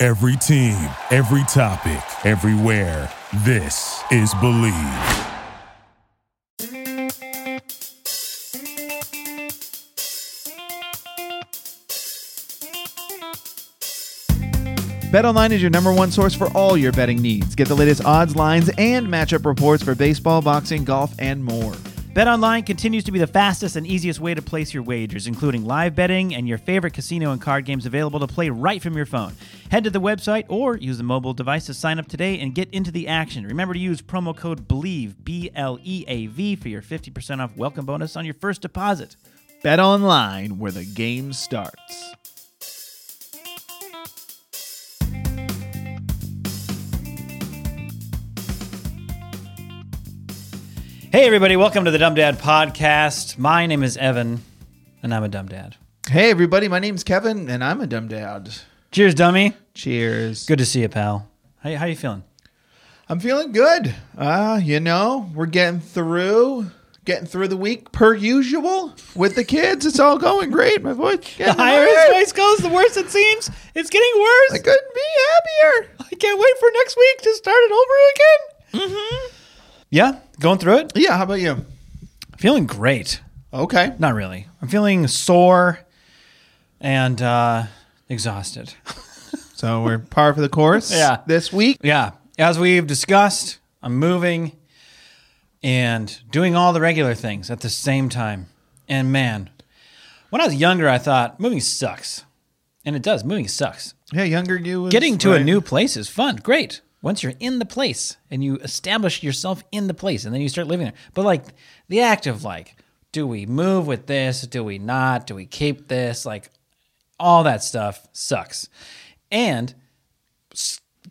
Every team, every topic, everywhere. This is Bleav. BetOnline is your number one source for all your betting needs. Get the latest odds, lines, and matchup reports for baseball, boxing, golf, and more. BetOnline continues to be the fastest and easiest way to place your wagers, including live betting and your favorite casino and card games available to play right from your phone. Head to the website or use the mobile device to sign up today and get into the action. Remember to use promo code BLEAV, B L E A V, for your 50% off welcome bonus on your first deposit. BetOnline, where the game starts. Hey, everybody, welcome to the Dumb Dad Podcast. My name is Evan, and I'm a dumb dad. Hey, everybody, my name's Kevin, and I'm a dumb dad. Cheers, dummy. Cheers. Good to see you, pal. How, how you feeling? I'm feeling good. Uh, you know, we're getting through, getting through the week per usual with the kids. It's all going great. My voice, The higher his voice goes, the worse it seems. It's getting worse. I couldn't be happier. I can't wait for next week to start it over again. Mm-hmm. Yeah, going through it. Yeah, how about you? Feeling great. Okay. Not really. I'm feeling sore and uh, exhausted. So we're par for the course. Yeah. This week. Yeah, as we've discussed, I'm moving and doing all the regular things at the same time. And man, when I was younger, I thought moving sucks. And it does. Moving sucks. Yeah, younger you. Was, Getting to a right. new place is fun. Great. Once you're in the place and you establish yourself in the place and then you start living there. But like the act of like, do we move with this? Do we not? Do we keep this? Like all that stuff sucks. And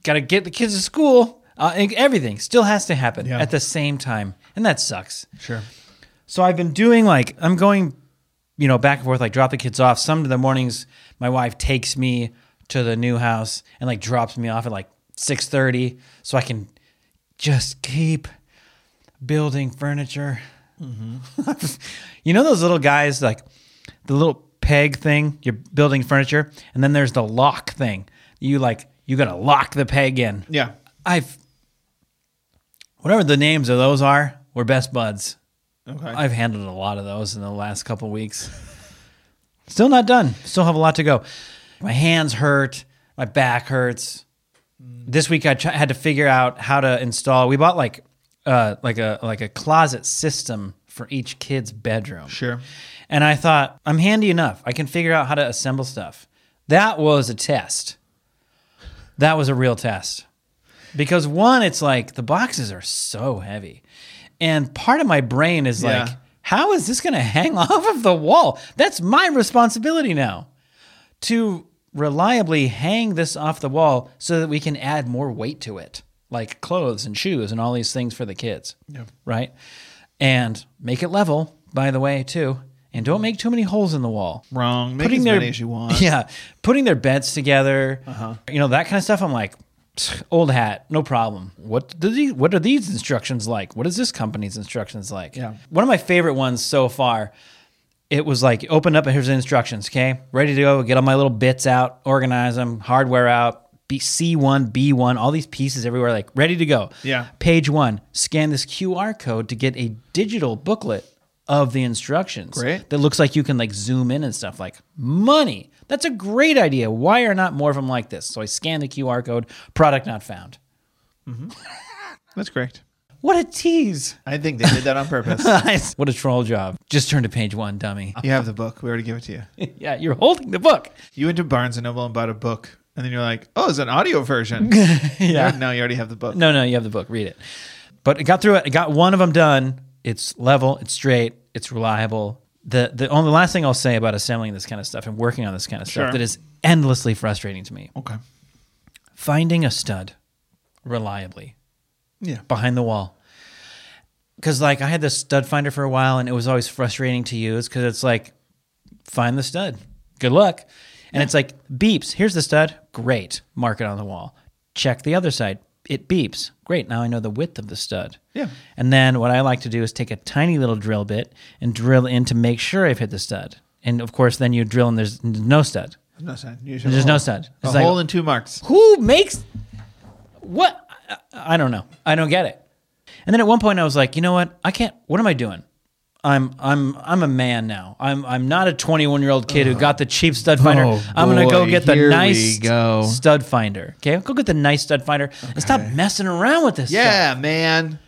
got to get the kids to school. Uh, and everything still has to happen Yeah. at the same time. And that sucks. Sure. So I've been doing like I'm going, you know, back and forth, like drop the kids off. Some of the mornings, my wife takes me to the new house and like drops me off at like six thirty, so I can just keep building furniture. Mm-hmm. you know those little guys, like the little peg thing. You're building furniture, and then there's the lock thing. You like you gotta lock the peg in. Yeah. I've whatever the names of those are, we're best buds. Okay. I've handled a lot of those in the last couple weeks. Still not done. Still have a lot to go. My hands hurt. My back hurts. This week I tr- had to figure out how to install. We bought like uh, like a like a closet system for each kid's bedroom. Sure. And I thought I'm handy enough. I can figure out how to assemble stuff. That was a test. That was a real test. Because one, it's like the boxes are so heavy. And part of my brain is Yeah. like, how is this going to hang off of the wall? That's my responsibility now to reliably hang this off the wall so that we can add more weight to it, like clothes and shoes and all these things for the kids. Right? And make it level, by the way, too. And don't make too many holes in the wall Wrong. Make as many as you want. yeah, putting their beds together, Uh-huh. you know that kind of stuff. I'm like, old hat, no problem. What do these? What are these instructions like? What is this company's instructions like? Yeah. one of my favorite ones so far. It was like open up and here's the instructions. Okay, ready to go. Get all my little bits out, organize them, hardware out. B C one, B one, all these pieces everywhere, like ready to go. Yeah. Page one, scan this QR code to get a digital booklet of the instructions Great. that looks like you can like zoom in and stuff like money that's a great idea why are not more of them like this so i scan the qr code product not found mm-hmm. That's great. What a tease I think they did that on purpose. what a troll job just turn to page one dummy you have the book. We already gave it to you. yeah you're holding the book You went to Barnes and Noble and bought a book, and then you're like, "Oh, it's an audio version." yeah No, you already have the book. no no you have the book read it but i got through it i got one of them done it's level it's straight it's reliable the the only last thing i'll say about assembling this kind of stuff and working on this kind of Sure. stuff that is endlessly frustrating to me Okay. finding a stud reliably Yeah. behind the wall. Because like I had this stud finder for a while, and it was always frustrating to use because it's like, find the stud. Good luck. And it's like beeps. Here's the stud. Great. Mark it on the wall. Check the other side. It beeps. Great. Now I know the width of the stud. Yeah. And then what I like to do is take a tiny little drill bit and drill in to make sure I've hit the stud. And of course, then you drill and there's no stud. No stud. There's no stud. A It's like- hole and two marks. Who makes what? I don't know. I don't get it. And then at one point I was like, you know what? I can't. What am I doing? I'm I'm I'm a man now. I'm I'm not a 21 year old kid who got the cheap stud finder. Oh, I'm gonna go boy. get the Here we nice go. stud finder. Okay, go get the nice stud finder and stop messing around with this. stuff. Yeah, man.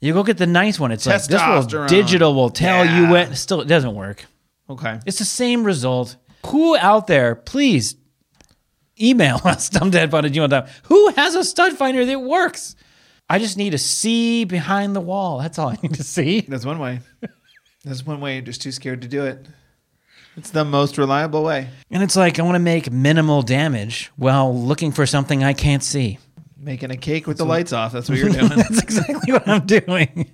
you go get the nice one. It's like this will Testosterone. digital will tell you when. Still, it doesn't work. Okay. It's the same result. Who out there, please email us, dumbdadpod at gmail.com. Who has a stud finder that works? I just need to see behind the wall. That's all I need to see. That's one way. That's one way. You're just too scared to do it. It's the most reliable way. And it's like, I want to make minimal damage while looking for something I can't see. Making a cake with the lights off. That's what you're doing. That's exactly what I'm doing.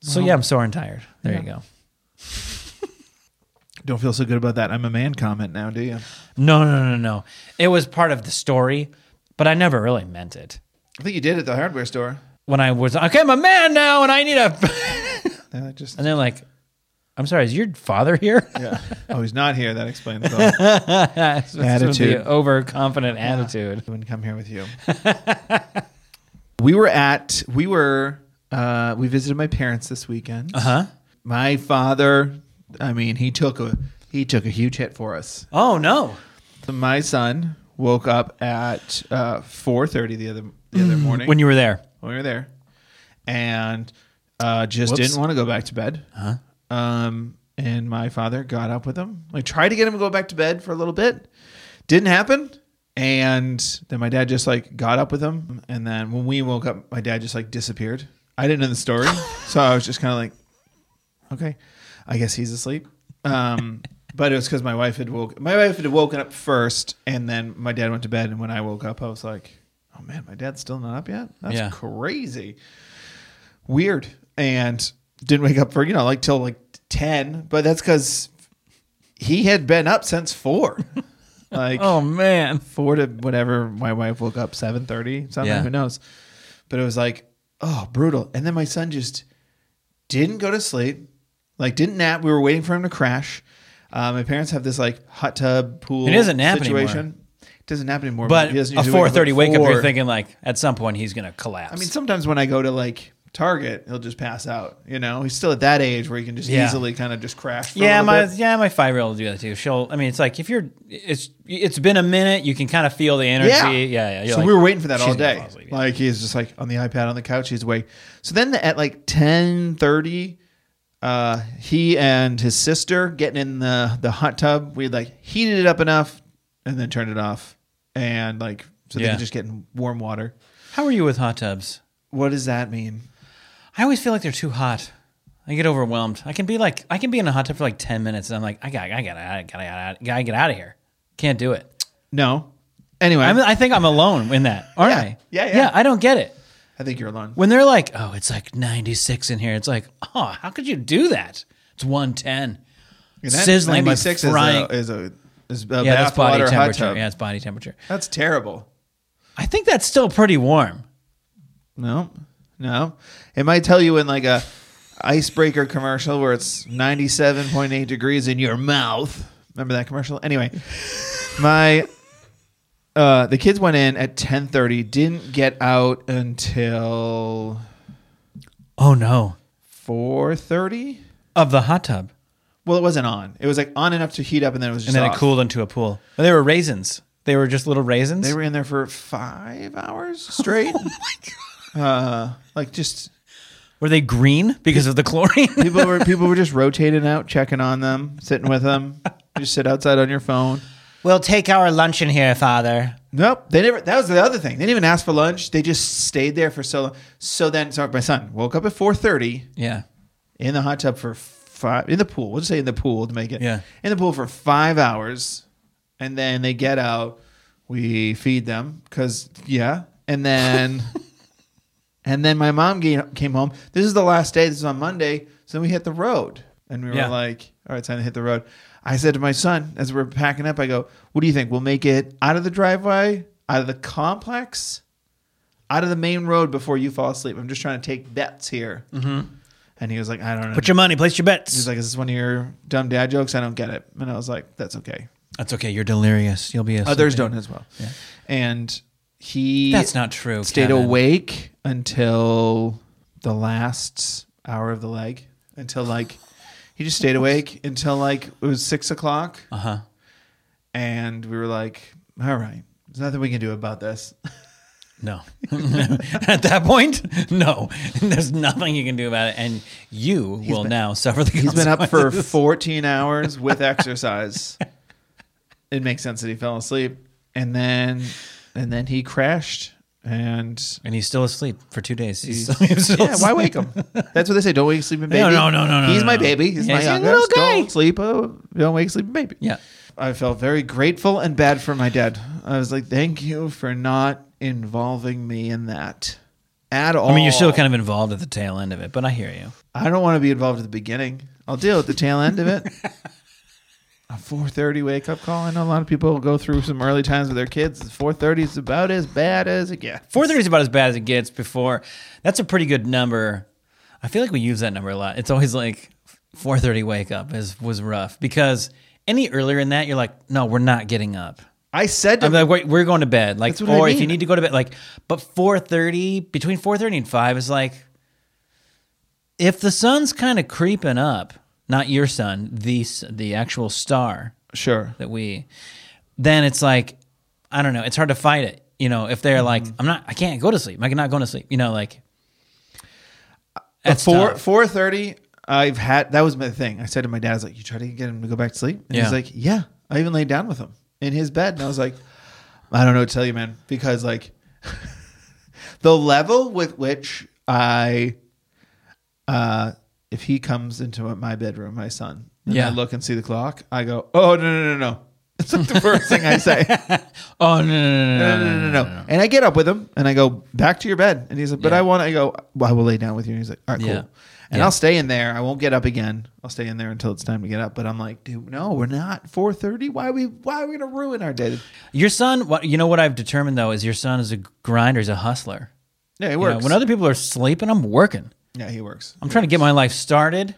So, yeah, I'm sore and tired. There you go. Don't feel so good about that. I'm a man comment now, do you? No, no, no, no. It was part of the story, but I never really meant it. I think you did at the hardware store. When I was, okay, I'm a man now and I need a. Yeah, just and they're like, I'm sorry, is your father here? yeah. Oh, he's not here. That explains it all. That's Attitude. the overconfident attitude. I wouldn't come here with you. we were at we were uh we visited my parents this weekend. Uh huh. My father, I mean, he took a he took a huge hit for us. Oh no. My son woke up at uh 4:30 the other the other morning When you were there. when we were there and uh just Whoops. didn't want to go back to bed. Huh? Um and my father got up with him. Like tried to get him to go back to bed for a little bit. Didn't happen. And then my dad just like got up with him. And then when we woke up, my dad just like disappeared. I didn't know the story. so I was just kind of like, okay, I guess he's asleep. Um, but it was because my wife had woke my wife had woken up first, and then my dad went to bed. And when I woke up, I was like, oh man, my dad's still not up yet. That's Yeah. crazy, weird, and didn't wake up for you know like till like ten. But that's because he had been up since four. like Oh man. four to whatever. My wife woke up seven thirty. Something Yeah. who knows? But it was like, oh, brutal. And then my son just didn't go to sleep. Like didn't nap. We were waiting for him to crash. Uh, my parents have this like hot tub pool. He doesn't nap situation. anymore. It doesn't happen anymore. But he doesn't a up 4:30 wake up, you're thinking like at some point he's gonna collapse. I mean, sometimes when I go to like Target, he'll just pass out. You know, he's still at that age where he can just Yeah. easily kind of just crash. For yeah, a my bit. yeah, my five year old will do that too. She'll. I mean, it's like if you're, it's it's been a minute, you can kind of feel the energy. Yeah, Yeah, yeah. You're so like, we were waiting for that all gonna day. fall asleep," yeah. Like he's just like on the iPad on the couch. He's awake. So then at like ten thirty, uh, he and his sister getting in the the hot tub. We like heated it up enough and then turned it off, and like so they Yeah. could just get in warm water. How are you with hot tubs? What does that mean? I always feel like they're too hot. I get overwhelmed. I can be like, I can be in a hot tub for like ten minutes, and I'm like, I got, I got, I got, I got, I get out of here. Can't do it. No. Anyway, I'm, I think I'm alone in that, aren't Yeah. I? Yeah, yeah. Yeah, I don't get it. I think you're alone. When they're like, oh, it's like 96 in here. It's like, oh, how could you do that? It's 110. And that Sizzling, my 96 is frying. a, is a is a yeah, that's body temperature. Yeah, it's body temperature. That's terrible. I think that's still pretty warm. No, no. It might tell you in like a icebreaker commercial where it's 97.8 degrees in your mouth. Remember that commercial? Anyway, my uh the kids went in at 10:30, didn't get out until Oh no, 4:30. of the hot tub, Well, it wasn't on. It was like on enough to heat up and then it was just. and then off. it cooled into a pool. But they were raisins. They were just little raisins. They were in there for 5 hours straight. oh my god. Uh like just Were they green because of the chlorine? people were people were just rotating out, checking on them, sitting with them. Just sit outside on your phone. we'll take our lunch in here, Father. Nope, they never. That was the other thing. They didn't even ask for lunch. They just stayed there for so long. So then, so my son woke up at four thirty Yeah. in the hot tub for five in the pool. We'll just say in the pool to make it. Yeah. in the pool for five hours, and then they get out, We feed them because yeah, and then and then my mom came home. This is the last day. This is on Monday. So we hit the road, and we were Yeah. like, "All right, time to hit the road." I said to my son as we're packing up, I go, "What do you think? We'll make it out of the driveway, out of the complex, out of the main road before you fall asleep. I'm just trying to take bets here." Mm-hmm. And he was like, "I don't know." Put your money, place your bets. He's like, "Is this one of your dumb dad jokes? I don't get it." And I was like, "That's okay." That's okay. You're delirious. You'll be a Others don't as well. Yeah. And he That's not true. stayed Kevin. awake until the last hour of the leg. Until like he just stayed awake until like it was six o'clock. Uh huh. And we were like, all right, there's nothing we can do about this. No. At that point, no. There's nothing you can do about it, and you will been- now suffer the. Consequences. He's been up for 14 hours with exercise. it makes sense that he fell asleep. And then and then he crashed and and he's still asleep for two days. He's He's- still, he's still yeah, why wake him? That's what they say. Don't wake a sleeping baby. No, no, no, no, no, He's no, my no. baby. He's Yeah, my he's youngest. little guy. Don't sleep. Oh, don't wake sleeping baby. Yeah. I felt very grateful and bad for my dad. I was like, thank you for not involving me in that at all. I mean, you're still kind of involved at the tail end of it, but I hear you. I don't want to be involved at the beginning. I'll deal with the tail end of it. A 4:30 wake up call. I know a lot of people go through some early times with their kids. 4:30 is about as bad as it gets. Four thirty is about as bad as it gets. Before that's a pretty good number. I feel like we use that number a lot. It's always like four thirty wake up is was rough because any earlier in that you're like, no, we're not getting up. I said to I'm like, wait, we're going to bed. Like, That's what I or if mean. you need to go to bed, like, but four thirty between four thirty and five is like, if the sun's kind of creeping up, not your sun, the s- the actual star sure. that we, then it's like, I don't know, it's hard to fight it. You know, if they're like, Mm-hmm. I'm not, I can't go to sleep. I'm not going to sleep. You know, like, that's four tough. four thirty. I've had that was my thing. I said to my dad, "I was like, you try to get him to go back to sleep." And Yeah. he's like, "Yeah." I even laid down with him in his bed, and I was like, "I don't know what to tell you, man," because like the level with which I, uh, if he comes into my bedroom, my son, and Yeah. I look and see the clock, I go, "Oh no no no no." It's like the first thing I say. Oh no, no, no, no, no, no, no, no. And I get up with him and I go back to your bed. And he's like, but Yeah. I want to I go, well, I will lay down with you. And he's like, all right, cool. Yeah. And Yeah. I'll stay in there. I won't get up again. I'll stay in there until it's time to get up. But I'm like, dude, no, we're not 4:30. Why are we why are we gonna ruin our day? Your son, what you know, what I've determined though is your son is a grinder, he's a hustler. Yeah, he You know, works. when other people are sleeping, I'm working. yeah, he works. I'm trying to get my life started,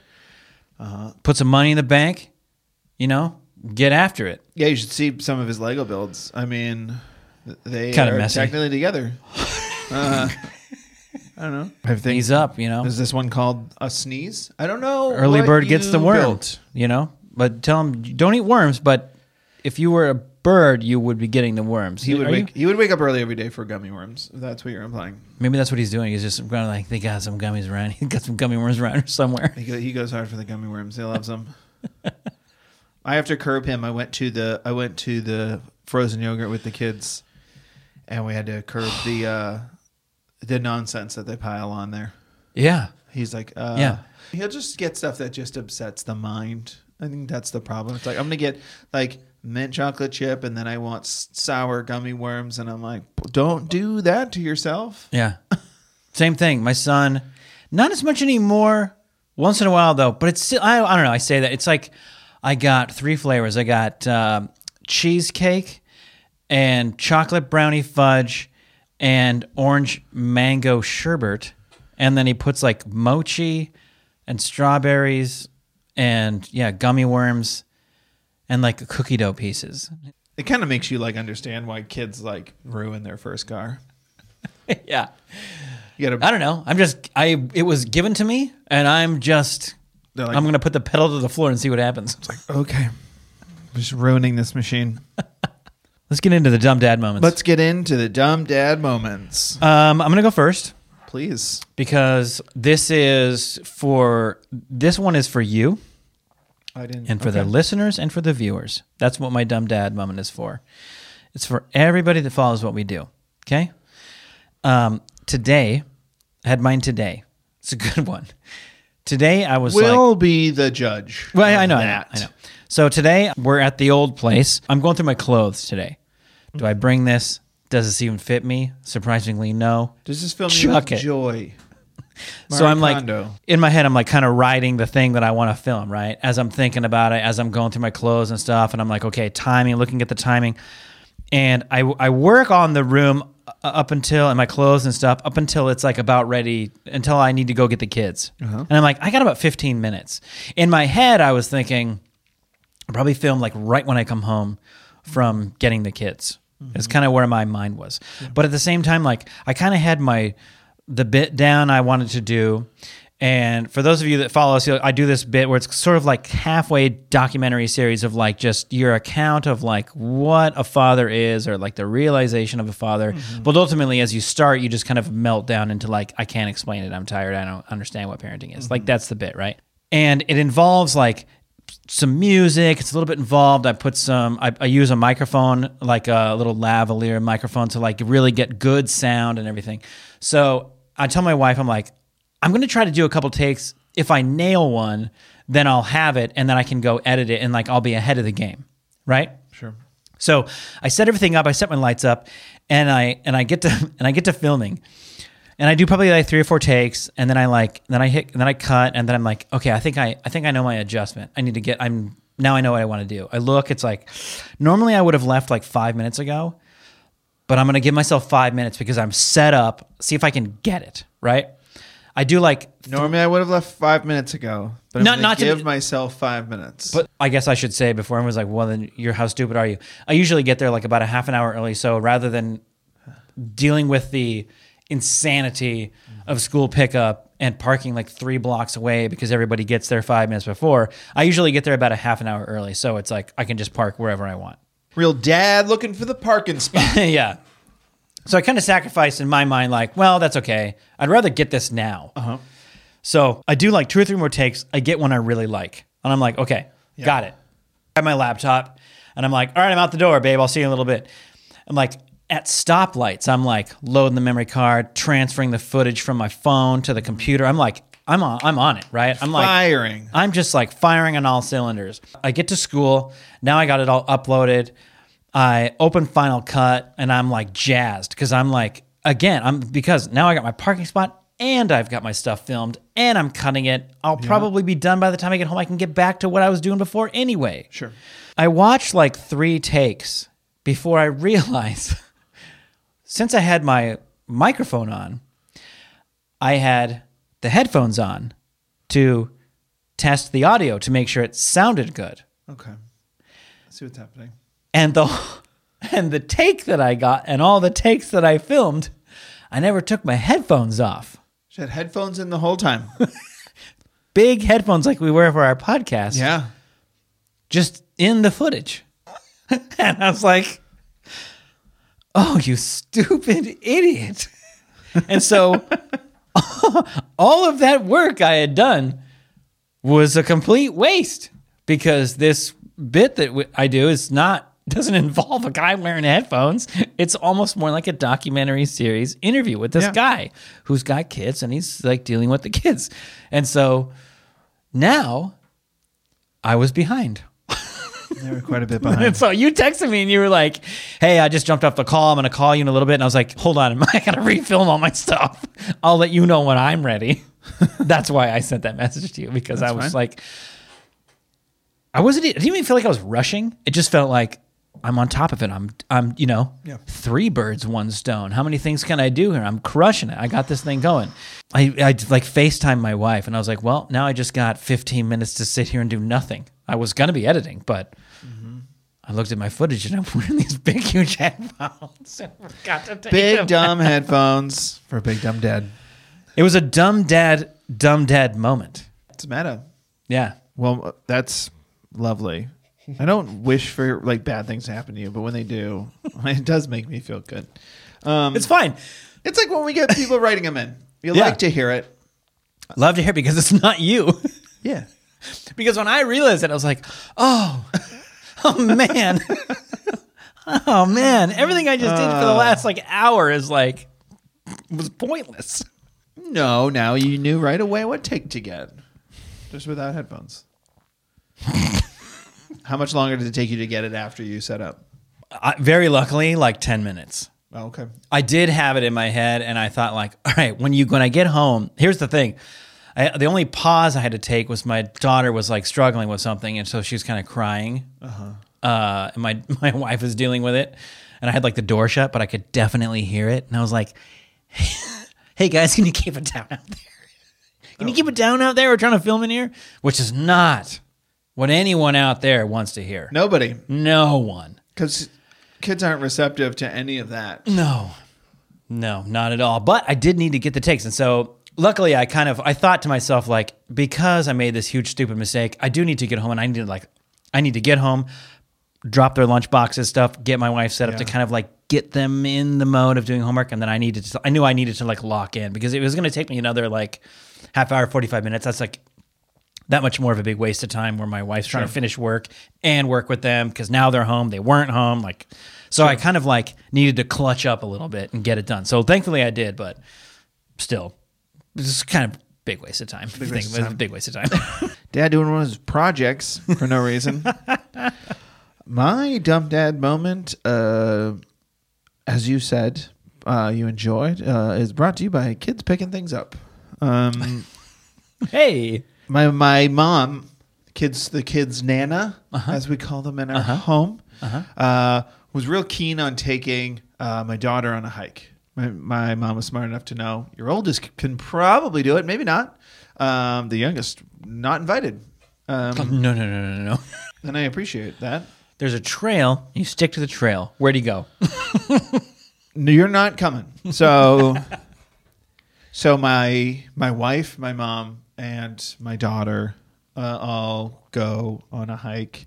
Uh-huh. put some money in the bank, you know, get after it. Yeah, you should see some of his Lego builds. I mean, they Kinda are messy. technically together. Uh, I don't know. I think He's up, you know. Is this one called a sneeze? I don't know. Early what bird gets the you worm, built. you know. But tell him don't eat worms. But if you were a bird, you would be getting the worms. He would Are wake. you- He would wake up early every day for gummy worms. If that's what you're implying. Maybe that's what he's doing. He's just going like they got some gummies around. He got some gummy worms around somewhere. He, go, he goes hard for the gummy worms. He loves them. I have to curb him. I went to the I went to the frozen yogurt with the kids, and we had to curb the uh, the nonsense that they pile on there. Yeah. He's like, uh, Yeah. he'll just get stuff that just upsets the mind. I think that's the problem. It's like I'm gonna get like mint chocolate chip, and then I want s- sour gummy worms, and I'm like, don't do that to yourself. Yeah. Same thing. My son, not as much anymore. Once in a while though, but it's still. I, I don't know. I say that it's like I got three flavors. I got um, cheesecake and chocolate brownie fudge and orange mango sherbet, and then he puts like mochi and strawberries and yeah gummy worms and like cookie dough pieces. It kind of makes you like understand why kids like ruin their first car. yeah. You gotta I don't know. I'm just I it was given to me and I'm just like- I'm gonna put the pedal to the floor and see what happens. It's like, okay. I'm Just ruining this machine. Let's get into the dumb dad moments. Let's get into the dumb dad moments. um I'm gonna go first Please. because this is for this one is for you I didn't. and for the listeners and for the viewers. That's what my dumb dad moment is for. It's for everybody that follows what we do. Okay. Um, today, I had mine today. It's a good one. Today I was like, We'll be the judge. Well, I of know, I know, that. I know. So today we're at the old place. I'm going through my clothes today Do I bring this? Does this even fit me? Surprisingly, no. Does this film you Chuck with it. joy? so I'm like Kondo. in my head I'm like kind of writing the thing that I want to film, right? As I'm thinking about it, as I'm going through my clothes and stuff and I'm like, okay, timing, looking at the timing. And I I work on the room uh, up until and my clothes and stuff up until it's like about ready until I need to go get the kids. And I'm like, I got about 15 minutes. In my head I was thinking I'll probably film like right when I come home from getting the kids. It's mm-hmm. kind of where my mind was. But at the same time, like I kind of had my the bit down I wanted to do. And for those of you that follow us, I do this bit where it's sort of like halfway documentary series of like just your account of like what a father is or like the realization of a father. Mm-hmm. But ultimately, as you start, you just kind of melt down into like, I can't explain it. I'm tired. I don't understand what parenting is. Like mm-hmm. that's the bit, right? And it involves like some music. It's a little bit involved. I put some. I, I use a microphone, like a little lavalier microphone, to like really get good sound and everything. So I tell my wife, I'm like, I'm gonna try to do a couple takes. If I nail one, then I'll have it, and then I can go edit it, and like I'll be ahead of the game, right? Sure. So I set everything up. I set my lights up, and I and I get to and I get to filming, and I do probably like three or four takes, and then I like then I hit and then I cut, and then I'm like, okay, I think I I think I know my adjustment. I need to get. I'm now I know what I want to do. I look. It's like normally I would have left like five minutes ago, but I'm gonna give myself five minutes because I'm set up. See if I can get it right. I do like Normally, I would have left five minutes ago, but I'm Not- gonna not give be- myself five minutes. But I guess I should say before I was like, well, then you're how stupid are you? I usually get there like about a half an hour early. So rather than dealing with the insanity of school pickup and parking like three blocks away because everybody gets there five minutes before, I usually get there about a half an hour early. So it's like I can just park wherever I want. real dad looking for the parking spot. yeah. So I kind of sacrificed in my mind, like, well, that's okay. I'd rather get this now. Uh-huh. So I do like two or three more takes. I get one I really like. And I'm like, okay, got it. I have my laptop and I'm like, all right, I'm out the door, babe. I'll see you in a little bit. I'm like, at stoplights, I'm like loading the memory card, transferring the footage from my phone to the computer. I'm like, I'm on, I'm on it, right? I'm like, Firing. I'm just like firing on all cylinders. I get to school. Now I got it all uploaded. I open Final Cut and I'm like jazzed because I'm like, again, I'm because now I got my parking spot and I've got my stuff filmed and I'm cutting it. I'll probably be done by the time I get home. I can get back to what I was doing before anyway. Sure. I watched like three takes before I realized since I had my microphone on, I had the headphones on to test the audio to make sure it sounded good. Okay. Let's see what's happening. And the and the take that I got and all the takes that I filmed, I never took my headphones off. She had headphones in the whole time. Big headphones like we wear for our podcast. yeah. just in the footage. and I was like, oh, you stupid idiot. and so all of that work I had done was a complete waste because this bit that I do is not doesn't involve a guy wearing headphones. It's almost more like a documentary series interview with this Yeah. guy who's got kids and he's like dealing with the kids. And so now I was behind. They were quite a bit behind. And so you texted me and you were like, "Hey, I just jumped off the call. I'm going to call you in a little bit." And I was like, "Hold on, I got to refilm all my stuff. I'll let you know when I'm ready." That's why I sent that message to you because I was fine. like, I wasn't. I didn't even feel like I was rushing. It just felt like I'm on top of it. I'm, I'm, you know, Yeah. three birds, one stone. How many things can I do here? I'm crushing it. I got this thing going. I, I like FaceTime my wife, and I was like, well, now I just got 15 minutes to sit here and do nothing. I was gonna be editing, but I looked at my footage and I'm wearing these big, huge headphones. and to take big them. dumb headphones for a big dumb dad. It was a dumb dad, dumb dad moment. It's meta. Yeah. Well, that's lovely. I don't wish for like bad things to happen to you, but when they do, it does make me feel good. Um, It's fine. it's like when we get people writing them in. You Yeah. like to hear it. Love to hear because it's not you. Yeah. because when I realized it, I was like, oh, oh man. oh man. Everything I just did for the uh. last like hour is like, was pointless. No, now you knew right away what take to get, just without headphones. How much longer did it take you to get it after you set up? I, very luckily, like ten minutes. Oh, okay. I did have it in my head, and I thought like, all right, when you when I get home, here's the thing. I, the only pause I had to take was my daughter was like struggling with something, and so she was kind of crying. Uh-huh. Uh, and my my wife was dealing with it, and I had like the door shut, but I could definitely hear it, and I was like, "Hey guys, can you keep it down out there? Can you keep it down out there? We're trying to film in here," which is not what anyone out there wants to hear. Nobody, No one. because kids aren't receptive to any of that. No, no, not at all. But I did need to get the takes, and so luckily, I kind of I thought to myself like because I made this huge stupid mistake, I do need to get home, and I need to like I need to get home, drop their lunch boxes stuff, get my wife set up to kind of like get them in the mode of doing homework, and then I needed to I knew I needed to like lock in because it was going to take me another like half hour, forty five minutes. That's like that much more of a big waste of time where my wife's trying to finish work and work with them because now they're home they weren't home like so i kind of like needed to clutch up a little bit and get it done. So thankfully i did but still this is kind of big waste of time big waste of time. big waste of time Dad doing one of his projects for no reason. My dumb dad moment, uh, as you said, uh, you enjoyed, uh, is brought to you by kids picking things up. Um, hey my my mom, kids the kids nana, Uh-huh. as we call them in our home, uh was real keen on taking uh, my daughter on a hike. My, my mom was smart enough to know your oldest can probably do it, maybe not. Um, the youngest not invited, um, no no no no no and I appreciate that. there's a trail you stick to the trail where'd he go No, you're not coming. So, so my my wife, my mom, and my daughter uh, all go on a hike,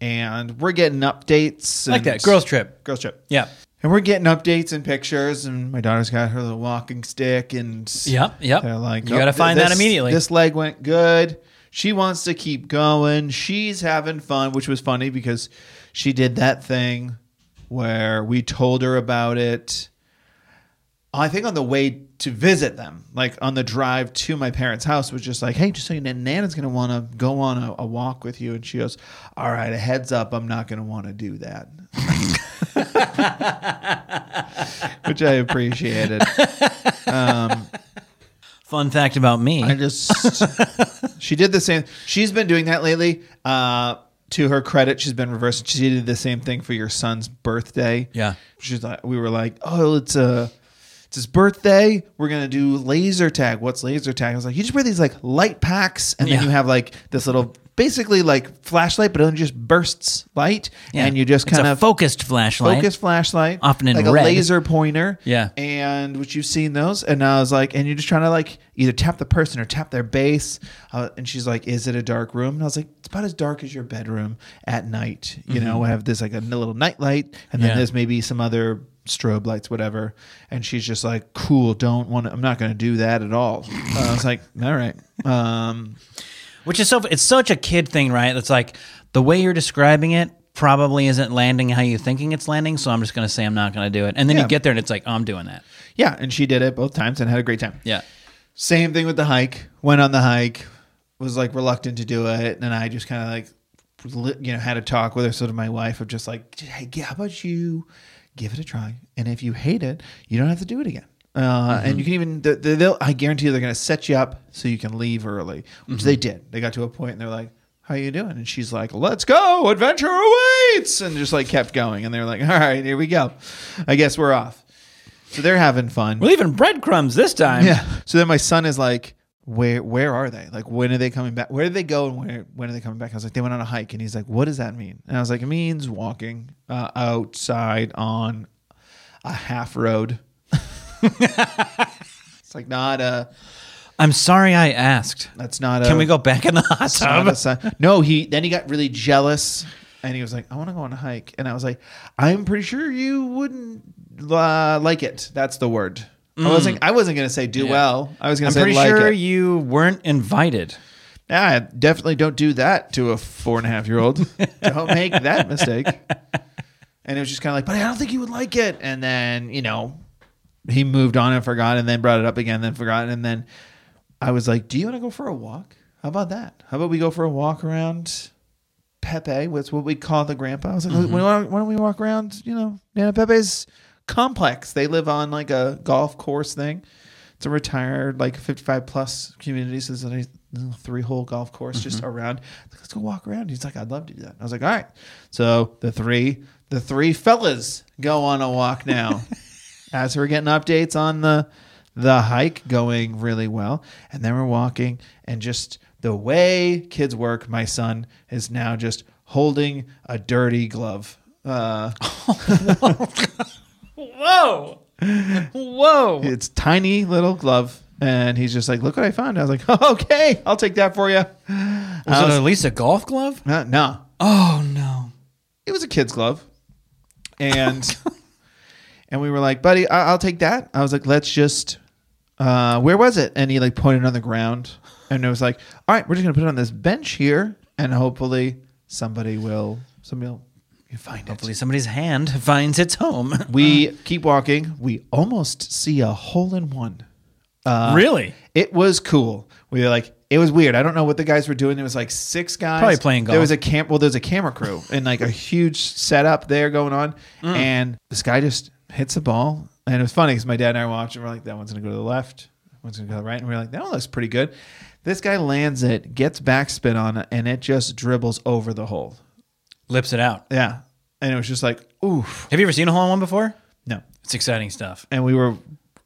and we're getting updates. like and- that girls trip girls trip. yeah And we're getting updates and pictures, and my daughter's got her little walking stick, and Yep, yep. they're like, You gotta "Nope, find that immediately." This leg went good. She wants to keep going. She's having fun, which was funny because she did that thing where we told her about it. I think on the way to visit them, like on the drive to my parents' house, was just like, "Hey, just so you know, Nana's gonna want to go on a, a walk with you," and she goes, "All right, a heads up, I'm not gonna want to do that," which I appreciated. fun fact about me I just she did the same. She's been doing that lately. Uh, to her credit, she's been reversed. She did the same thing for your son's birthday. Yeah. she's like, we were like, oh, it's a. It's his birthday. We're gonna do laser tag. What's laser tag? I was like, you just wear these like light packs, and then you have like this little, basically like flashlight, but it only just bursts light, Yeah. and you just kind a of focused flashlight focus flashlight, Often in like red. a laser pointer. Yeah. and which you've seen those, and I was like, and you're just trying to like either tap the person or tap their base. Uh, and she's like, "Is it a dark room?" And I was like, "It's about as dark as your bedroom at night. You know, we have this like a little night light, and then Mm-hmm. Yeah. there's maybe some other." strobe lights whatever and she's just like cool don't want to i'm not going to do that at all uh, i was like all right um Which is so it's such a kid thing, right? It's like the way you're describing it probably isn't landing how you're thinking it's landing, so I'm just gonna say I'm not gonna do it. And then Yeah. you get there and it's like, oh, I'm doing that. yeah and she did it both times and had a great time Yeah. Same thing with the hike. Went on the hike, was like reluctant to do it, and I just kind of like, li- you know, had a talk with her. So to my wife of just like, hey, how about you give it a try, and if you hate it, you don't have to do it again. Uh, And you can even, th- th- they'll, I guarantee you, they're going to set you up so you can leave early, which they did. They got to a point and they're like, "How are you doing?" And she's like, "Let's go, adventure awaits," and just like kept going. And they're like, "All right, here we go. I guess we're off." So they're having fun. We're leaving breadcrumbs this time. Yeah. So then my son is like, where where are they? Like when are they coming back? Where did they go and where when are they coming back? I was like, they went on a hike, and he's like, what does that mean? And I was like, it means walking uh, outside on a half road. It's like not a. I'm sorry I asked. That's not a. Can we go back in the hot that's not tub? sign. No, he then he got really jealous, and he was like, I want to go on a hike, and I was like, I'm pretty sure you wouldn't uh, like it. That's the word. I wasn't. I wasn't gonna say do well. I was gonna I'm say pretty like sure it. you weren't invited. Yeah, definitely don't do that to a four and a half year old. don't make that mistake. And it was just kind of like, but I don't think you would like it. And then, you know, he moved on and forgot and then brought it up again, then forgot. And then I was like, do you want to go for a walk? How about that? How about we go for a walk around Pepe What's what we call the grandpa. I was like, Mm-hmm. why, don't, why don't we walk around? You know, Nana Pepe's complex. They live on like a golf course thing. It's a retired like 55 plus community. So there's a three hole golf course just Mm-hmm. around. Like, Let's go walk around. He's like, I'd love to do that. I was like, all right. So the three the three fellas go on a walk now. As we're getting updates on the the hike going really well, and then we're walking, and just the way kids work, my son is now just holding a dirty glove. Uh, Whoa. Whoa. it's tiny little glove, and he's just like, "Look what I found." I was like, "Okay, I'll take that for you." Was it at least a golf glove? Uh, no, Oh no. it was a kid's glove, and and we were like, "Buddy, I- I'll take that." I was like, "Let's just." Uh, where was it? And he like pointed on the ground, and it was like, "All right, we're just gonna put it on this bench here, and hopefully somebody will somebody will find it." Hopefully somebody's hand finds its home. We keep walking. We almost see a hole in one. really? It was cool. We were like, it was weird. I don't know what the guys were doing. It was like six guys Probably playing golf. There was a camp. Well, there's a camera crew and like a huge setup there going on. Mm. And this guy just hits the ball, and it was funny because my dad and I were watching. We're like, that one's gonna go to the left. One's gonna go to the right, and we're like, that one looks pretty good. This guy lands it, gets backspin on it, and it just dribbles over the hole. Lips it out. Yeah, and it was just like, oof, Have you ever seen a hole in one before? no. It's exciting stuff. And we were,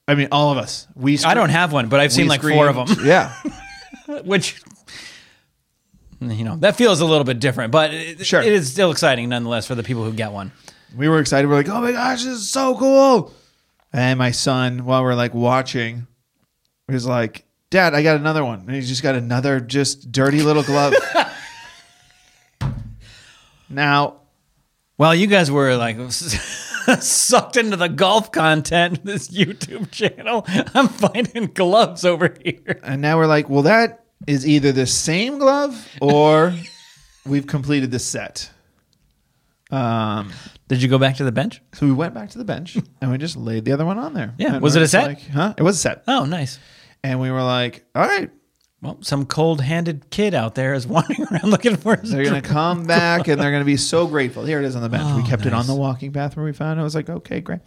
I mean, all of us. We I don't have one, but I've seen like four of them, Yeah. which you know that feels a little bit different, but it, Sure. it is still exciting nonetheless for the people who get one. We were excited. We're like, oh my gosh, this is so cool. And my son, while we're like watching, was like, Dad, I got another one. And he's just got another just dirty little glove. now, Well, you guys were like sucked into the golf content of this YouTube channel. I'm finding gloves over here. and now we're like, well, that is either the same glove or we've completed the set. Um, Did you go back to the bench? so we went back to the bench and we just laid the other one on there. Yeah. And Was it a just set? Like, huh? It was a set. Oh, nice. And we were like, all right, Well, some cold-handed kid out there is wandering around looking for his. They're gonna come back and they're gonna be so grateful. Here it is on the bench. we Oh, kept it on nice. the walking path where we found it. I was like, okay, great.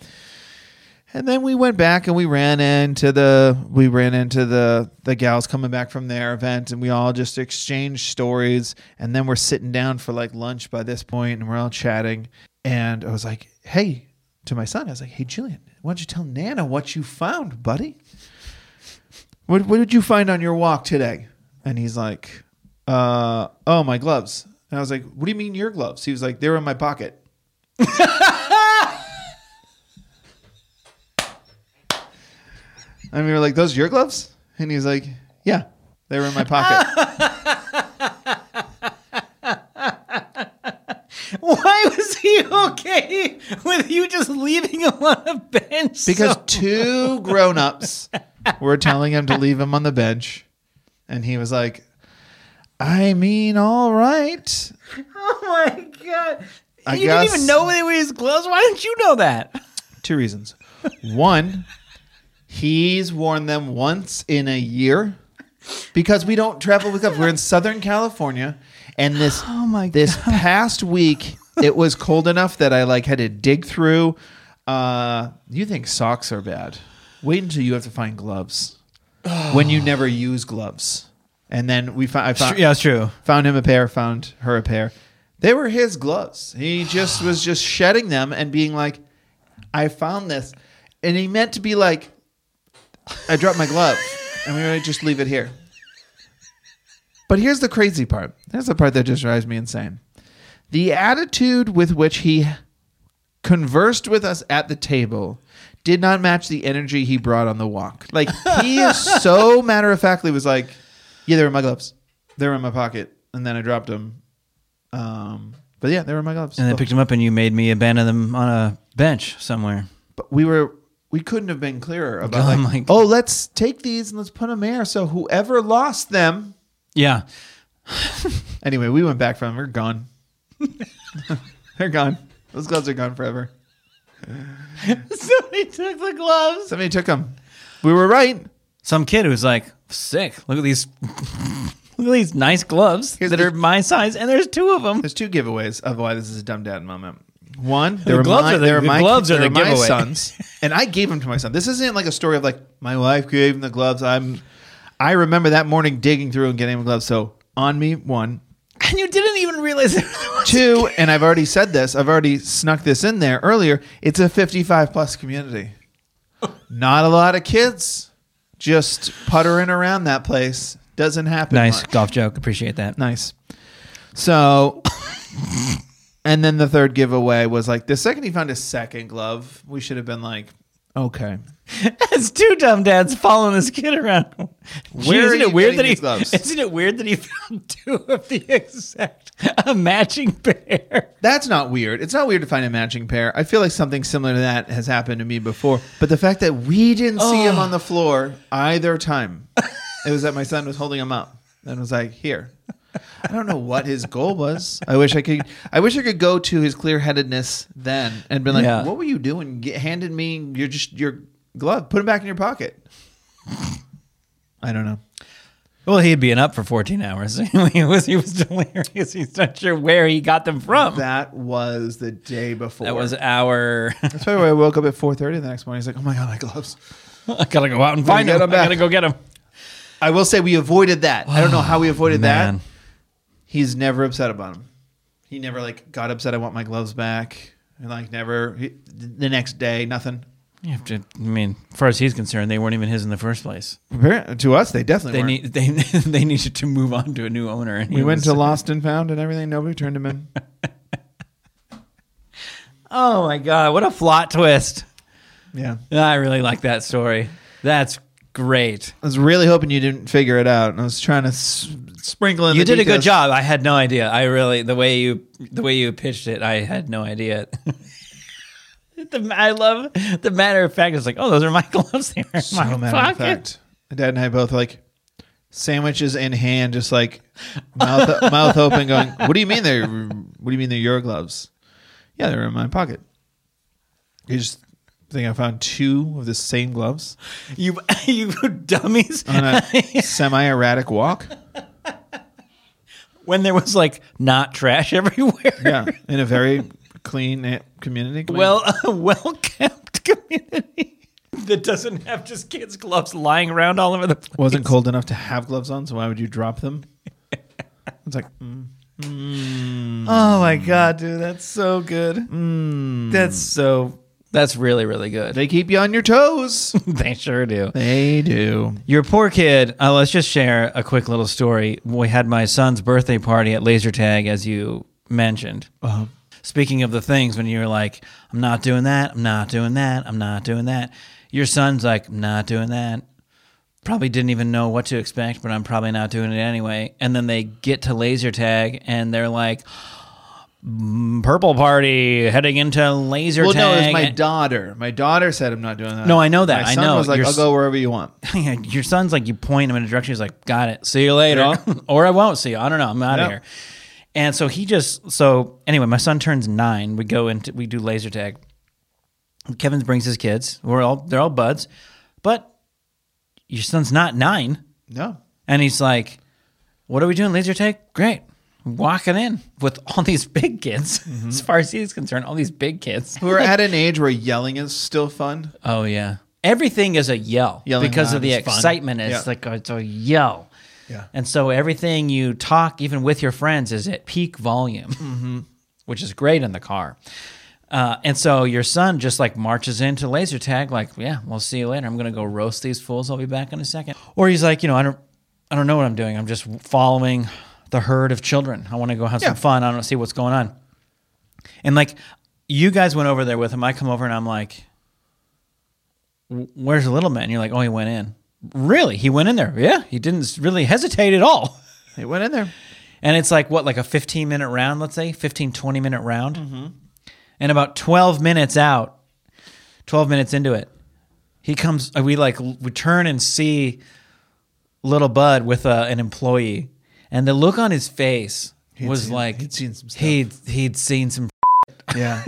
And then we went back and we ran into the we ran into the the gals coming back from their event and we all just exchanged stories and then we're sitting down for like lunch by this point and we're all chatting and I was like, hey, to my son, I was like, hey Julian, why don't you tell Nana what you found, buddy? What what did you find on your walk today? And he's like, uh, oh, my gloves. And I was like, what do you mean your gloves? He was like, "They're in my pocket. and we were like, those are your gloves? And he's like, yeah, they were in my pocket. Why was he okay with you just leaving him on a bench? because so- two grown-ups were telling him to leave him on the bench. And he was like, I mean, all right. oh my god, I you guess- didn't even know they were his gloves. Why didn't you know that? Two reasons. One, he's worn them once in a year because we don't travel with gloves. We're in Southern California, and this Oh my this past week it was cold enough that I like had to dig through. Uh, you think socks are bad? Wait until you have to find gloves when you never use gloves. And then we found I found yeah, it's true. found him a pair, found her a pair. They were his gloves. He just was just shedding them and being like, I found this. And he meant to be like, I dropped my glove. And we were like, just leave it here. But here's the crazy part. Here's the part that just drives me insane. The attitude with which he conversed with us at the table did not match the energy he brought on the walk. Like he is so matter of factly was like, yeah, they were in my gloves. They were in my pocket, and then I dropped them. Um, but yeah, they were in my gloves. And then picked them up, and you made me abandon them on a bench somewhere. but we were we couldn't have been clearer about Oh like, oh, let's take these and let's put them there. So whoever lost them, Yeah, anyway, we went back from them. They're gone. They're gone. Those gloves are gone forever. somebody took the gloves. Somebody took them. We were right. Some kid who's like sick. Look at these. Look at these nice gloves Here's that the- are my size, and there's two of them. There's two giveaways of why this is a dumb dad moment. One, The were gloves my, are the- they were the my, gloves they are the were my giveaway. sons, and I gave them to my son. This isn't like a story of like my wife gave him the gloves. I'm, I remember that morning digging through and getting him gloves. So on me, one, And you didn't even realize it was two, and I've already said this. I've already snuck this in there earlier. It's a 55 plus community. Not a lot of kids just puttering around that place. Doesn't happen. nice much. golf joke. Appreciate that. Nice. So, and then the third giveaway was like the second he found a second glove, we should have been like, okay. It's two dumb dads following this kid around. Gee, Where are isn't it weird that he? gloves? Isn't it weird that he found two of the exact a matching pair? That's not weird. It's not weird to find a matching pair. I feel like something similar to that has happened to me before. But the fact that we didn't see him oh. on the floor either time, it was that my son was holding him up and was like, here. I don't know what his goal was. I wish I could. I wish I could go to his clear headedness then and been like, Yeah. "What were you doing? Get, handed me your just your glove. Put it back in your pocket." I don't know. Well, he'd been up for 14 hours. he was he was delirious. He's not sure where he got them from. That, That was the day before. That was our. That's probably why I woke up at four thirty the next morning. He's like, "Oh my god, my gloves." I gotta go out and find get him. I him back. gotta go get him. I will say we avoided that. I don't know how we avoided Man. that. He's never upset about him. He never like got upset. I want my gloves back. And like never he, the next day, nothing. You have to. I mean, as far as he's concerned, they weren't even his in the first place. To us, they definitely They weren't. need they they needed to move on to a new owner. And we went was- to Lost and Found and everything. Nobody turned him in. Oh my god! What a plot twist! yeah, I really like that story. That's great. I was really hoping you didn't figure it out. I was trying to s- sprinkle in. You the did a good job. I had no idea. I really the way you the way you pitched it. I had no idea. the, I love the matter of fact. It's like, oh, those are my gloves. They were in So my matter of fact, my dad and I both like sandwiches in hand, just like mouth mouth open, going, "What do you mean they're? What do you mean they're your gloves? Yeah, they're in my pocket. You just think I found two of the same gloves You you dummies. on a semi erratic walk? When there was like not trash everywhere. Yeah, in a very clean community. Clean. Well, a well kept community that doesn't have just kids' gloves lying around all over the place. wasn't cold enough to have gloves on, so why would you drop them? It's like, mm, Oh my god, dude, that's so good. mm. That's so. That's really really good. they keep you on your toes. They sure do. they do. Your poor kid. Uh, let's just share a quick little story. We had my son's birthday party at laser tag, as you mentioned. Uh-huh. Speaking of the things when you're like, I'm not doing that, I'm not doing that, I'm not doing that. Your son's like, I'm not doing that. Probably didn't even know what to expect, but I'm probably not doing it anyway. And then they get to laser tag and they're like, "Mm, Mm, purple party heading into laser Well, tag. no, it was my daughter. My daughter said I'm not doing that. No, I know that. My I son know. was like, Your I'll go wherever you want. your son's like you point him in a direction. He's like, "Got it. See you later," or I won't see you. I don't know. I'm out of here. And so he just so anyway. My son turns nine. We go into we do laser tag. Kevin brings his kids. We're all they're all buds, but your son's not nine. No. And he's like, "What are we doing? Laser tag? Great." Walking in with all these big kids, Mm-hmm. as far as he's concerned, all these big kids. who are at an age where yelling is still fun. Oh yeah, everything is a yell Yelling because of the is fun. excitement. It's Yeah. like a, it's a yell. Yeah. And so everything you talk, even with your friends, is at peak volume, Mm-hmm. which is great in the car. Uh, and so your son just like marches into laser tag, like, yeah, we'll see you later. I'm gonna go roast these fools. I'll be back in a second. Or he's like, you know, I don't, I don't know what I'm doing. I'm just following the herd of children. I want to go have Yeah. some fun. I don't see what's going on. And like, you guys went over there with him. I come over and I'm like, where's the little man? And you're like, oh, he went in. Really? He went in there? Yeah. He didn't really hesitate at all. He went in there. And it's like, what, like a 15 minute round, let's say, 15, 20 minute round. And about 12 minutes out, 12 minutes into it, he comes, uh, we like, we turn and see little Bud with uh, an employee. And the look on his face He'd was seen- like, he'd seen some stuff. He'd, he'd seen some Yeah.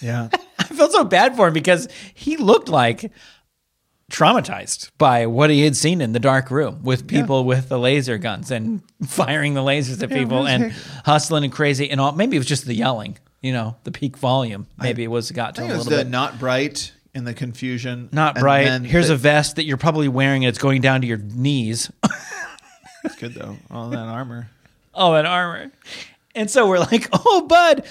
yeah. I felt so bad for him because he looked like traumatized by what he had seen in the dark room with people with the laser guns and firing the lasers at people and hustling and crazy and all. Maybe it was just the yelling, you know, the peak volume. Maybe it was got to I a it was little bit. not bright and the confusion. Not bright. Here's the- a vest that you're probably wearing and it's going down to your knees. It's good though. All that armor. oh, that armor. And so we're like, oh, bud.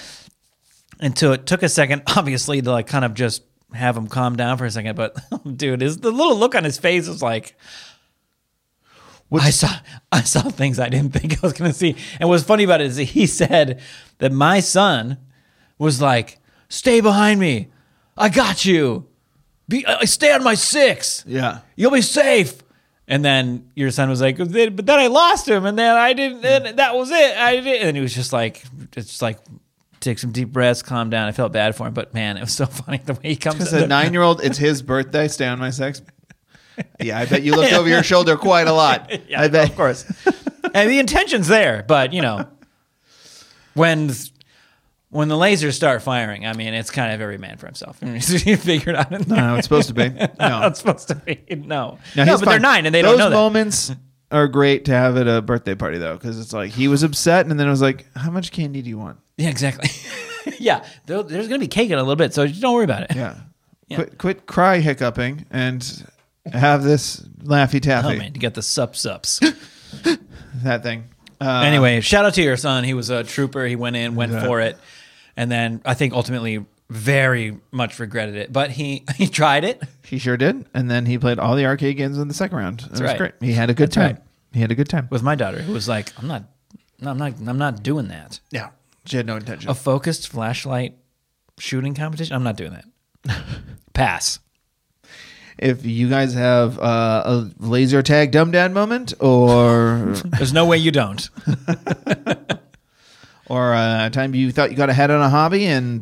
And so it took a second, obviously, to like kind of just have him calm down for a second. But dude, his the little look on his face was like, I saw I saw things I didn't think I was to see. And what's funny about it is he said that my son was like, "Stay behind me, I got you. Be uh, stay on my six. Yeah. You'll be safe." And then your son was like, "But then I lost him, and then I didn't. And that was it. I did." And he was just like, "It's like." Take some deep breaths, calm down. I felt bad for him, but man, it was so funny the way he comes. As a nine year old, it's his birthday. Stay on my sex. Yeah, I bet you looked over your shoulder quite a lot. Yeah, I bet. of course. and the intention's there, but you know, when when the lasers start firing, I mean, it's kind of every man for himself. you figured out. No, it's supposed to be. No, No, it's supposed to be no. No, but they're nine and they Those don't know that. moments are great to have at a birthday party though, because it's like he was upset, and then it was like, "How much candy do you want?" Yeah, exactly. yeah, there- there's gonna be cake in a little bit, so don't worry about it. Yeah, quit, quit cry hiccuping and have this laffy taffy. Oh man, you got the sup sups. that thing. Uh, anyway, shout out to your son. He was a trooper. He went in, went Yeah. for it, and then I think ultimately very much regretted it. But he he tried it. he sure did, and then he played all the arcade games in the second round. It was right. great. He had a good That's time. right. He had a good time. with my daughter who was like, I'm not, no, I'm not, I'm not doing that. Yeah, she had no intention. A focused flashlight shooting competition? I'm not doing that. Pass. if you guys have uh, a laser tag dumb dad moment or There's no way you don't. Or a time you thought you got ahead on a hobby and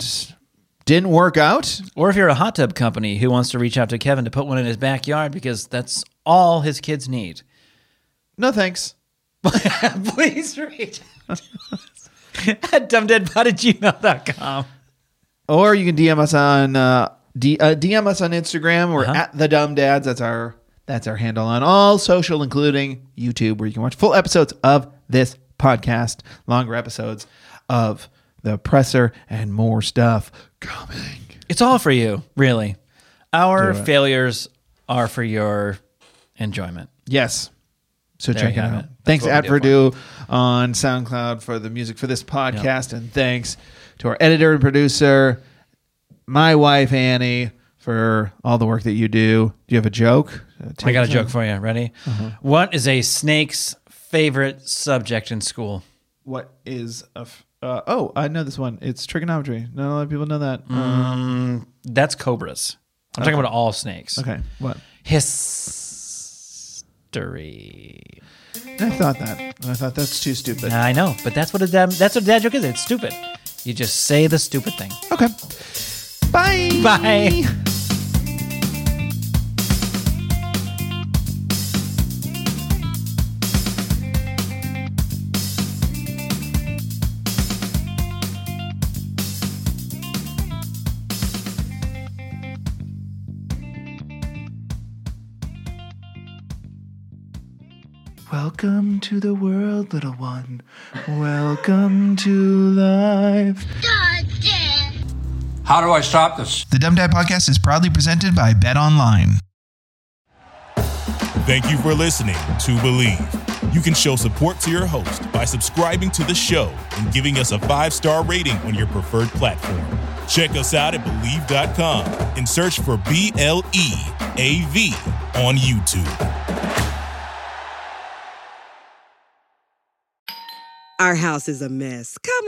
didn't work out Or if you're a hot tub company who wants to reach out to Kevin to put one in his backyard because that's all his kids need. no thanks Please reach out at dumbdadpod at gmail.com. or you can dm us on uh, D- uh, dm us on instagram we're Uh-huh. at the dumb dads that's our that's our handle on all social including youtube where you can watch full episodes of this podcast longer episodes of the presser and more stuff coming It's all for you, really. Our Do it. failures are for your enjoyment. Yes. So There check you it have out. it. That's Thanks what to we At do for Verdú on SoundCloud for the music for this podcast. And thanks to our editor and producer, my wife, Annie, for all the work that you do. Do you have a joke? Uh, I take got a joke for you. Ready? What is a snake's favorite subject in school? What is a. F- uh, oh, I know this one. It's trigonometry. Not a lot of people know that. Um, that's cobras. I'm talking about all snakes. okay. What? History. I thought that. I thought that's too stupid. I know, but that's what a dad, that's what a dad joke is. It's stupid. You just say the stupid thing. Okay. Bye. Bye. Welcome to the world, little one. Welcome to life. How do I stop this? The Dumb Dad Podcast is proudly presented by BetOnline. Thank you for listening to Bleav. You can show support to your host by subscribing to the show and giving us a five star rating on your preferred platform. Check us out at Bleav.com and search for B L E A V on YouTube. Our house is a mess. Come